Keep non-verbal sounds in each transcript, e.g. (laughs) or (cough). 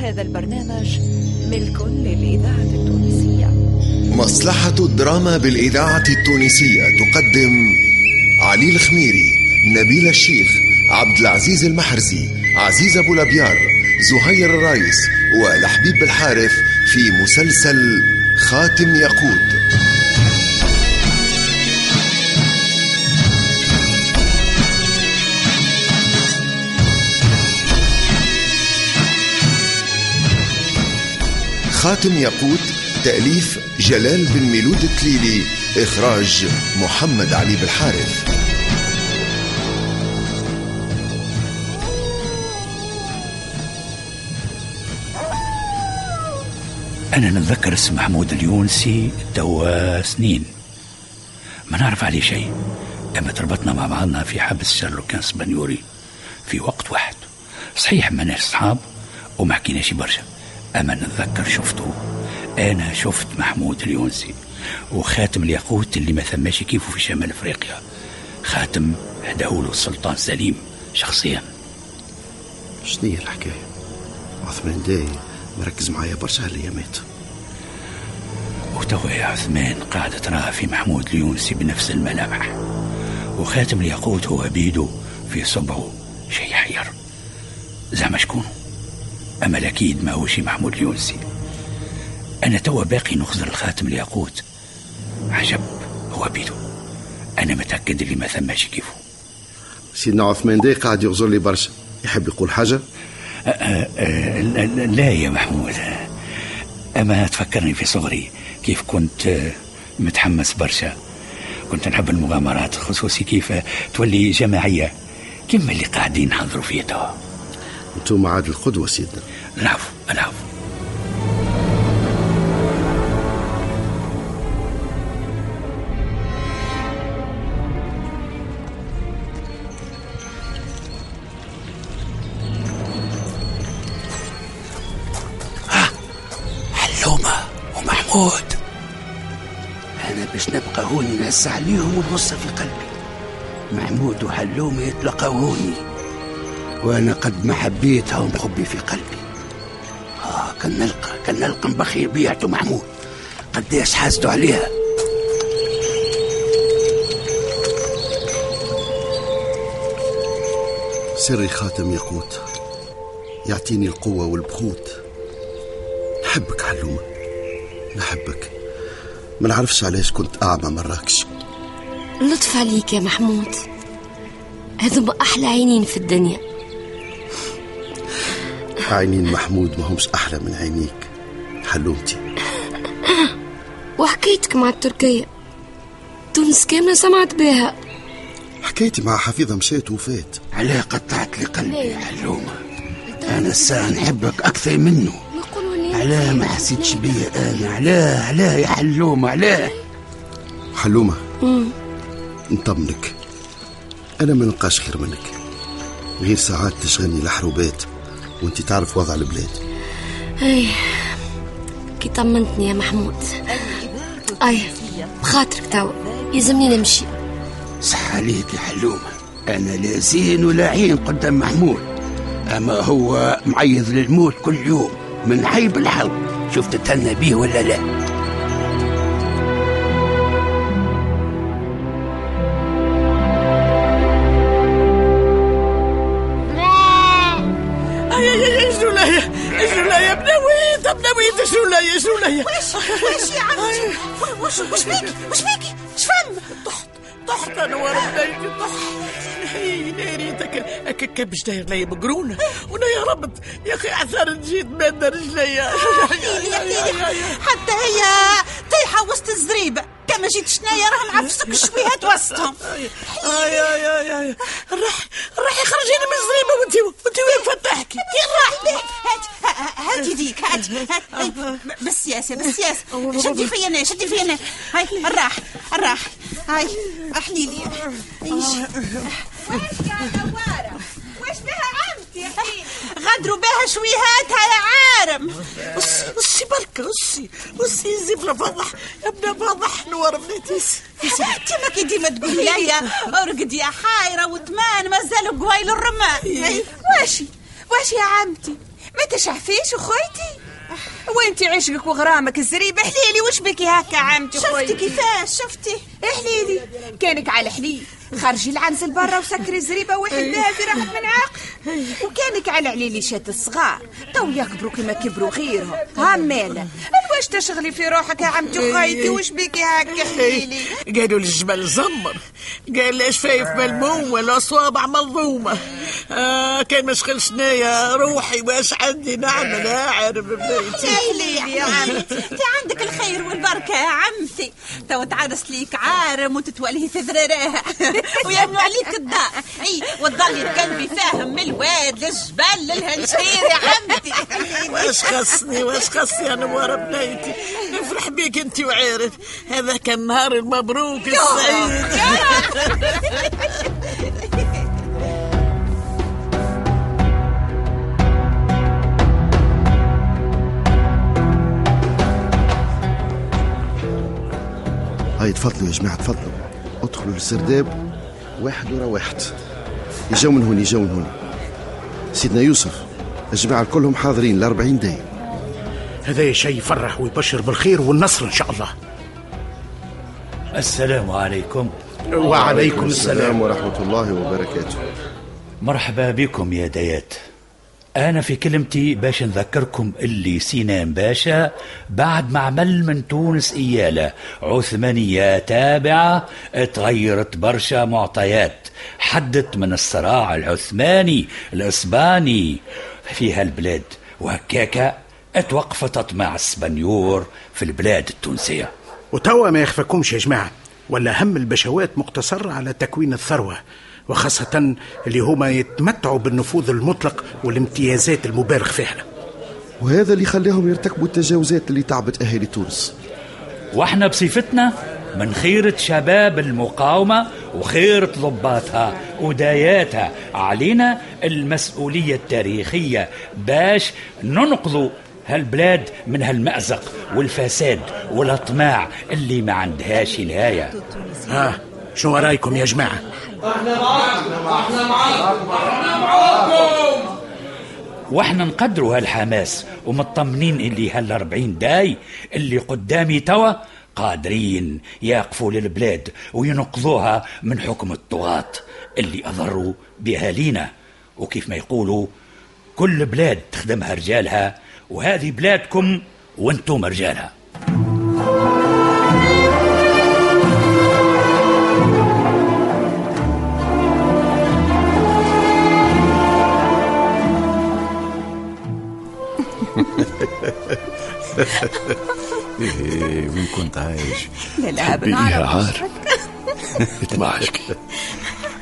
هذا البرنامج ملك للإذاعة التونسية. مصلحة الدراما بالإذاعة التونسية تقدم علي الخميري نبيل الشيخ عبد العزيز المحرزي عزيز أبو لبيار زهير الرايس ولحبيب بالحارث في مسلسل خاتم ياقوت. خاتم ياقوت تأليف جلال بن ميلود التليلي إخراج محمد علي بالحارث. أنا نتذكر اسم محمود اليونسي توا سنين. ما نعرف عليه شيء. أما تربطنا مع بعضنا في حبس شارلوكان سبانيوري في وقت واحد. صحيح ما صحاب وما حكيناش برشا. أما نتذكر شفته. أنا شفت محمود اليونسي وخاتم الياقوت اللي ما ثماش كيفه في شمال أفريقيا. خاتم هداهوله السلطان سليم شخصيا. شنو هي الحكاية؟ عثمان داي مركز معايا برشا هالايامات وتوا يا عثمان قاعدة تراه في محمود اليونسي بنفس الملامح. وخاتم الياقوت هو بيده في صبعه شيء حير. زعما شكون؟ أما الأكيد ما هو شي محمود اليونسي. أنا توا باقي نخزر الخاتم الياقوت عجب هو بيده أنا متأكد اللي ما ثماش كيفه سيدنا عثمان داي قاعد يغزر لي برشا. يحب يقول حاجة؟ أه أه لا- لا يا محمود. أما تفكرني في صغري. كيف كنت أه، متحمس برشا. كنت نحب المغامرات خصوصي كيف تولي جماعية. كما اللي قاعدين نحضروا فيه توا. أنتم عاد القدوة سيدنا. العفو العفو. حلومة ومحمود. أنا باش نبقى هوني نهس عليهم ونبص في قلبي. محمود وحلومة يتلقوا هوني وأنا قد ما حبيتهم حبي في قلبي. آه كان نلقى كان نلقى مبخي بيعته محمود قديش حاسدوا عليها. سري خاتم ياقوت يعطيني القوة والبخوت. نحبك علومة نحبك. ما نعرفش علاش كنت أعمى مراكش لطف عليك يا محمود. هذوما أحلى عينين في الدنيا. عينين محمود ما همش أحلى من عينيك. حلومتي وحكيتك مع التركية. تونس كاملة سمعت بها. حكايتي مع حفيظة مشات وفات. علاه قطعت لي قلبي يا حلومة أنا الساعة نحبك أكثر منه. علاه ما حسيتش بيا أنا. علاه علاه يا حلومة علاه. حلومة. نطمنك أنا ما نلقاش خير منك. غير ساعات تشغلني الحروبات. وانت تعرف وضع البلاد. أي كي طمنتني يا محمود. أي بخاطرك توا يلزمني نمشي. صح عليك يا حلومة أنا لا زين ولا عين قدام محمود. أما هو معيض للموت كل يوم من عيب الحظ شفت تهنى بيه ولا لا؟ بنويت بنويت جولايا جولايا واش واش يا عمتي واش واش بيكي واش بيكي شفن طحت طحت أنا ورا طحت. يا ريتك هكاك باش داير ليا مقرونه وأنا يا ربط يا أخي عثر جيت ماده رجليا حتى هي طيحه وسط الزريبه كما جيت شنايا راه معفسك الشويهات وسطهم أي أي. أي أي راح راح يخرجيني من الزريبة وانت وانت واقفه تحكي كي راح هات هات يديك هات هاي، بالسياسة بالسياسة. شدي فيا أنا شدي فيا أنا. هاي الراح الراح. هاي احني لي. واش بها عمتي غدروا بها شويهاتها يا عارم. بركة أصي أصي زبلة فضح يا فضح نور بنيتيس انت ما كي ديما تقول لي أرقد يا حايرة وثمان مازالوا قوايل الرمان أي، واشي واشي يا عمتي؟ ما تشعفيش أخويتي؟ وانت عشقك وغرامك الزريب حليلي وش بك هكا عمتي شفتي كيفاش؟ شفتي؟ حليلي كانك على حليل خرجي العنز لبرا وسكري الزريبة واحد بها في راحت من عقل وكانك على عليلي شات الصغار. تو يكبروا كما كبروا غيرهم. ها مالا واش تشغلي في روحك يا عمتي وخيتي وش بك هكا حليلي؟ قالوا الجبل زمر. قال لي شفايف ملموم ولا صوابع مظلومة آه كان ما شغلش نايا روحي واش عندي نعمل؟ (laughs) آه عارف بنيتي يا عمتي. (laughs) انت عندك الخير والبركة يا عمتي. تو تعرس ليك عارم وتتولهي في ذراراها (laughs) ويمنو عليك الدار إي وتظلي بقلبي فاهم من الواد للجبل للهنشير يا عمتي. (laughs) واش خصني واش خصني أنا ورا بنيتي نفرح بيك أنت وعارف هذا كان نهار المبروك السعيد. (laughs) هاي تفضلوا يا جماعة تفضلوا. ادخلوا للسرداب. واحد ورا واحد. يجوا من هون يجوا من هون. سيدنا يوسف الجماعة كلهم حاضرين الأربعين داي هذا شيء يفرح ويبشر بالخير والنصر إن شاء الله. السلام عليكم. وعليكم السلام ورحمة الله وبركاته. مرحبا بكم يا ديات. أنا في كلمتي باش نذكركم اللي سينان باشا بعد ما عمل من تونس إيالة عثمانية تابعة تغيرت برشا معطيات. حدت من الصراع العثماني الإسباني في هالبلاد. وهكاكا اتوقفت أطماع السبنيور في البلاد التونسية. وتوا ما يخفكمش يا جماعة ولا هم البشوات مقتصر على تكوين الثروة. وخاصة اللي هما يتمتعوا بالنفوذ المطلق والامتيازات المبالغ فيها. وهذا اللي خلاهم يرتكبوا التجاوزات اللي تعبت أهالي تونس. وإحنا بصفتنا من خيرة شباب المقاومة وخيرة ضباطها وداياتها. علينا المسؤولية التاريخية باش ننقذوا هالبلاد من هالمأزق والفساد والأطماع اللي ما عندهاش نهاية. ها. شو رأيكم يا جماعة؟ وإحنا نقدروا هالحماس ومطمنين اللي هالأربعين داي اللي قدامي توا قادرين يقفوا للبلاد وينقذوها من حكم الطغاة اللي أضروا بأهالينا وكيف ما يقولوا كل بلاد تخدمها رجالها وهذه بلادكم وأنتم رجالها. (laughs) إيه وين كنت عايش؟ لا لا تحبيني يا بنعرف عار. تمعشكي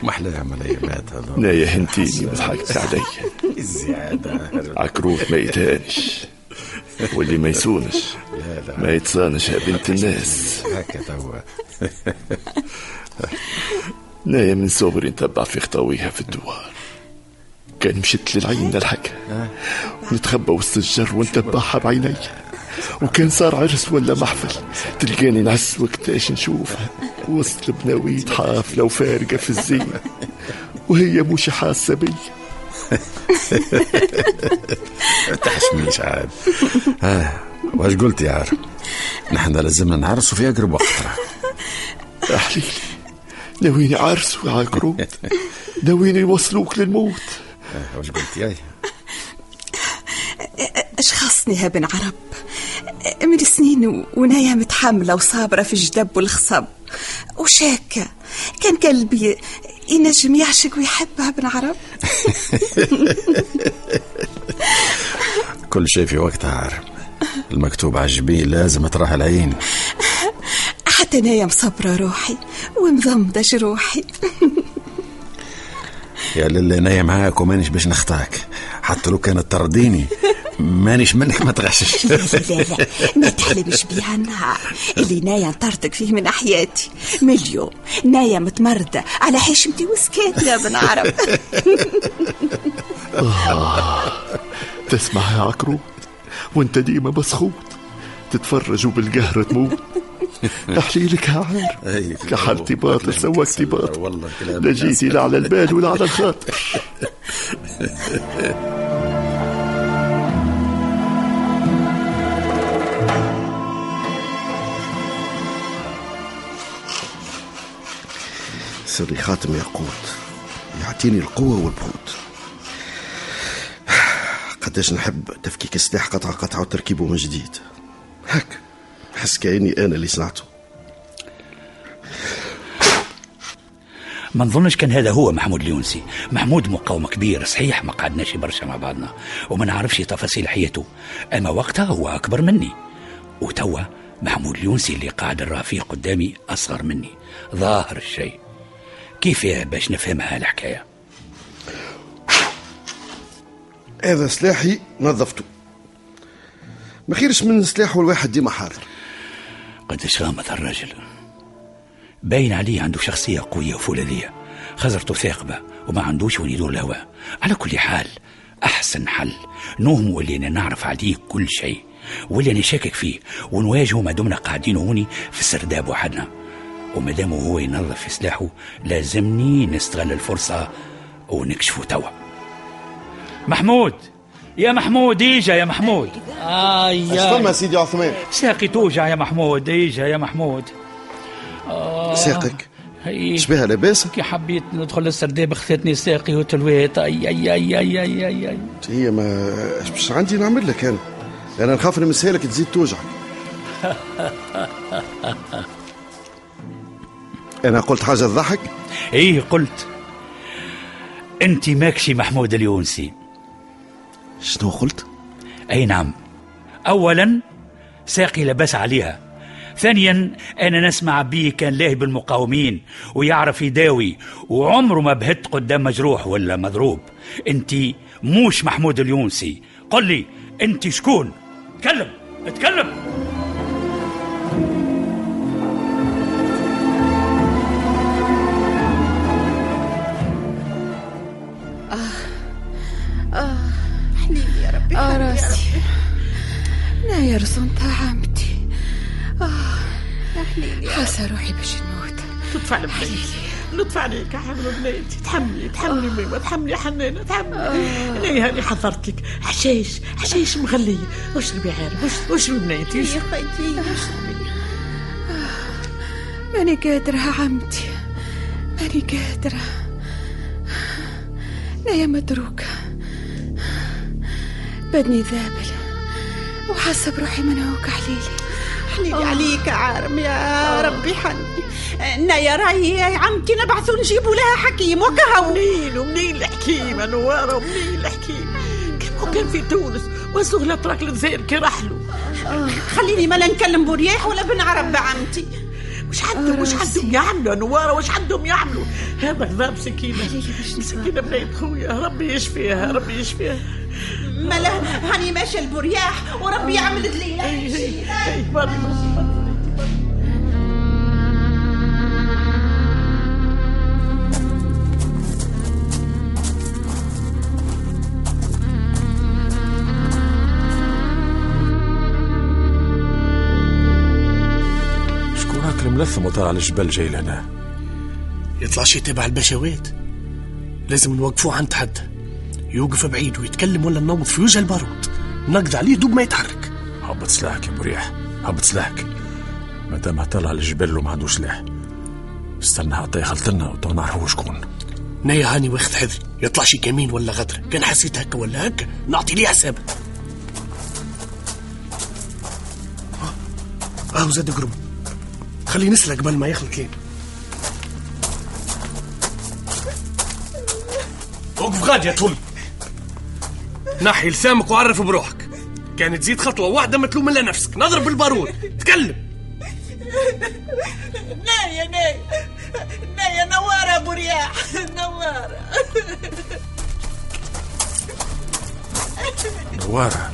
محلى مليمات هذا لا يا هنتيني وضحكت علي الزيادة. عكروت ما يتهانش واللي ما لا ما يتصانش يا بنت الناس. هكا توا (laughs) نايا من صغري نتبع في خطاويها في الدوار. كان مشت للعين نلحقها ونتخبى وسط الجر ونتبعها بعيني وكان صار عرس ولا محفل. تلقاني نعس وقتاش نشوفها وسط البناويت حافلة وفارقة في الزين. وهي مش حاسة بي. (laughs) تحشميش عاد ها واش قلت يا عار؟ نحن لازمنا نعرسوا في أقرب وقت. أحليلي ناويني عرس وعقروت ناويني يوصلوك للموت. ها، واش قلت ياي؟ اش خاصني يا بن عرب؟ من سنين ونايا متحملة وصابرة في الجدب والخصب. وشاكة كان قلبي ينجم يعشق ويحبها بن عرب؟ (laughs) كل شيء في وقتها عار المكتوب على الجبين لازم تراها العين. حتى نايا مصبرة روحي ومضمدة جروحي. (laughs) يا للي نايم معاك ومانيش باش نخطاك. حتى لو كانت ترضيني. (laughs) مانيش منك ما تغشش لا لا لا ما تحلمش بيها النهار اللي نايا نطردك فيه من حياتي من اليوم نايا متمردة على حشمتي وسكات يا بن عرب تسمع يا عقروت وانت ديما مسخوط تتفرج وبالقهر تموت احليلك يا عار كحلتي باطل سوقتي باطل لا جيتي لا على البال ولا على الخاطر سري خاتم ياقوت يعطيني القوة والبرود قداش نحب تفكيك السلاح قطعة قطعة وتركيبه من جديد. هك حس كأني أنا اللي صنعته. ما نظنش كان هذا هو محمود اليونسي. محمود مقاوم كبير صحيح ما قعدناش برشا مع بعضنا وما نعرفش تفاصيل حياته. أما وقتها هو أكبر مني. وتوا محمود اليونسي اللي قاعد الرافيه قدامي أصغر مني. ظاهر الشيء. كيف باش نفهمها الحكاية هذا سلاحي نظفته. ما خيرش من سلاحه الواحد ديما حاضر. قداش غامض الراجل. باين عليه عنده شخصية قوية وفولاذية خزرته ثاقبة وما عندوش وين يدور الهواء. على كل حال أحسن حل. نوهم واللي أنا نعرف عليه كل شيء. واللي أنا شاكك فيه. ونواجهه ما دمنا قاعدين هوني في السرداب وحدنا. وما دام هو ينظف في سلاحه لازمني نستغل الفرصة ونكشفه توا. محمود! يا محمود ايجا يا محمود! اش فما سيدي عثمان؟ ساقي توجع يا محمود ايجا يا محمود. آه. ساقك. إيش بها لاباس؟ كي حبيت ندخل السرداب خذتني ساقي وتلويت. أي أي أي أي أي أي, أي. هي ما اش باش عندي نعمل لك أنا؟ أنا نخاف نمسها تزيد توجعك. (laughs) أنا قلت حاجة تضحك إيه قلت. أنت ماكشي محمود اليونسي. شنو قلت؟ أي نعم. اولا ساقي لبس عليها. ثانيا أنا نسمع بيه كان لاهي بالمقاومين ويعرف يداوي وعمره ما بهت قدام مجروح ولا مضروب. أنت موش محمود اليونسي. قل لي أنت شكون؟ تكلم اتكلم. آه. راسي. ناير صنطة عمتي آه. حاسة روحي باش نموت لطف على بنيتي. لطف عليك يا حبيبة بنيتي تحملي تحملي ميمة تحملي حنانة تحملي. أنا هاني حضرت لك حشايش حشايش مغلية واشربي عارف؟ واشربي بنيتي؟ يا خيتي اشربي ماني قادرة عمتي. ماني قادرة. نايا مدروكة بدني ذابل. وحاسة بروحي منهوك حليلي حليلي عليك يا عارم يا ربي حني أنا يا راي يا عمتي نبعثوا نجيبوا لها حكيم وكهو. ومنين ومنين الحكيم نوارة ومنين الحكيم كيف كان في تونس؟ وسهلة تراك الجزائر كي رحلوا خليني ما لا نكلم برياح ولا بن عرب بعمتي. وش عندهم؟ وش عندهم يعملوا؟ نوارة وش عندهم يعملوا؟ هذا غضاب سكينة. سكينة بنيت خويا. ربي يشفيها ربي يشفيها. ملا هاني ماشي البرياح وربي يعمل دليل أي بري شكون هاك الملثم وطلع على الجبل جاي لهنا يطلع شي تبع البشوات. لازم نوقفوه عند حد. يوقف بعيد ويتكلم ولا ننوض في وجه البارود. نقض عليه دوب ما يتحرك. هبط سلاحك يا مريح. هبط سلاحك. ما دام طلع الجبل وما عنده سلاح. استنى حتى يخلطلنا وتو نعرفوا شكون. نايا هاني واخد حذري. يطلع شي كمين ولا غدر. كان حسيت هكا ولا هكا. نعطي ليه حساب. اهو زاد قرب. خليه نسلق قبل ما يخلط لين وقف غادي يا طول نحي لسامك وعرف بروحك. كانت تزيد خطوة واحدة ما تلوم إلا نفسك. نضرب بالبارود. تكلم. نايا نايا نايا نوارة ابو رياح نوارة. نوارة.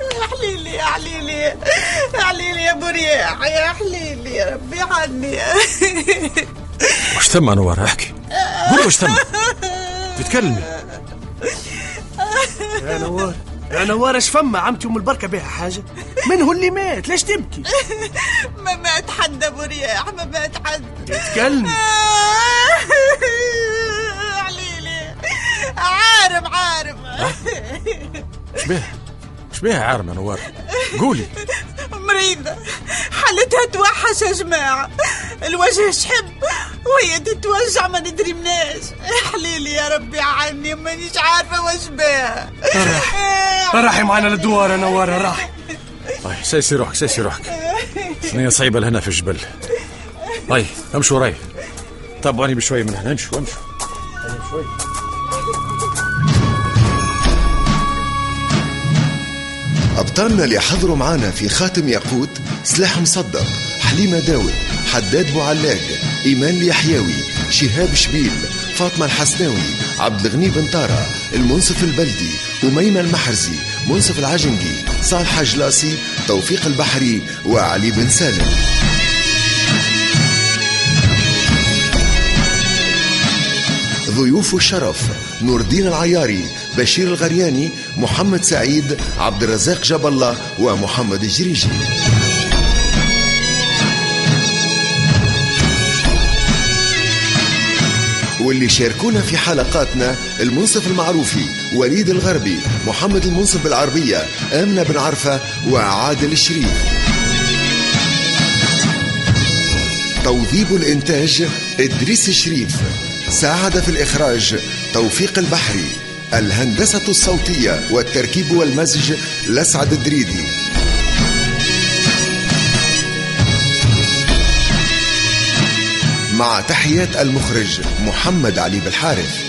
يا حليلي يا حليلي. يا حليلي يا ابو رياح يا حليلي يا ربي عني. وش ثم نوارة أحكي؟ قول وش ثم؟ تتكلمي يا نوار يا نوار اش فما عمتي ام البركة بها حاجة؟ من هو اللي مات؟ ليش تبكي؟ ما مات حد ابو رياح ما مات حد. تتكلمي عليلي عارف عارف شبيه شبيه عارم يا نوار؟ قولي. مريضة حالتها توحش يا جماعة. الوجه شحب وهي تتوجع ما ندري مناش. حليلي يا ربي عني مانيش عارفة واش بها راحي معنا للدوار نوارة راح. طيب سيسي روحك سيسي روحك. ثنية صعيبة لهنا في الجبل هاي امشوا راي تابعوني بشوي من هنا امشوا امشوا. شوي أبطالنا اللي حضروا معانا في خاتم ياقوت سلاح مصدق حليمة داود. حداد بوعلاق إيمان اليحيوي شهاب شبيل فاطمة الحسناوي عبد الغني بن طارة المنصف البلدي أميمة المحرزي منصف العجنقي صالح جلاسي توفيق البحري وعلي بن سالم. ضيوف الشرف نور الدين العياري بشير الغرياني محمد سعيد عبد الرزاق الله ومحمد الجريجي. واللي شاركونا في حلقاتنا المنصف المعروفي وليد الغربي محمد المنصف بالعربية آمنة بن عرفة وعادل الشريف. توظيب الإنتاج إدريس الشريف. ساعد في الإخراج توفيق البحري. الهندسة الصوتية والتركيب والمزج لسعد الدريدي. مع تحيات المخرج محمد علي بالحارث.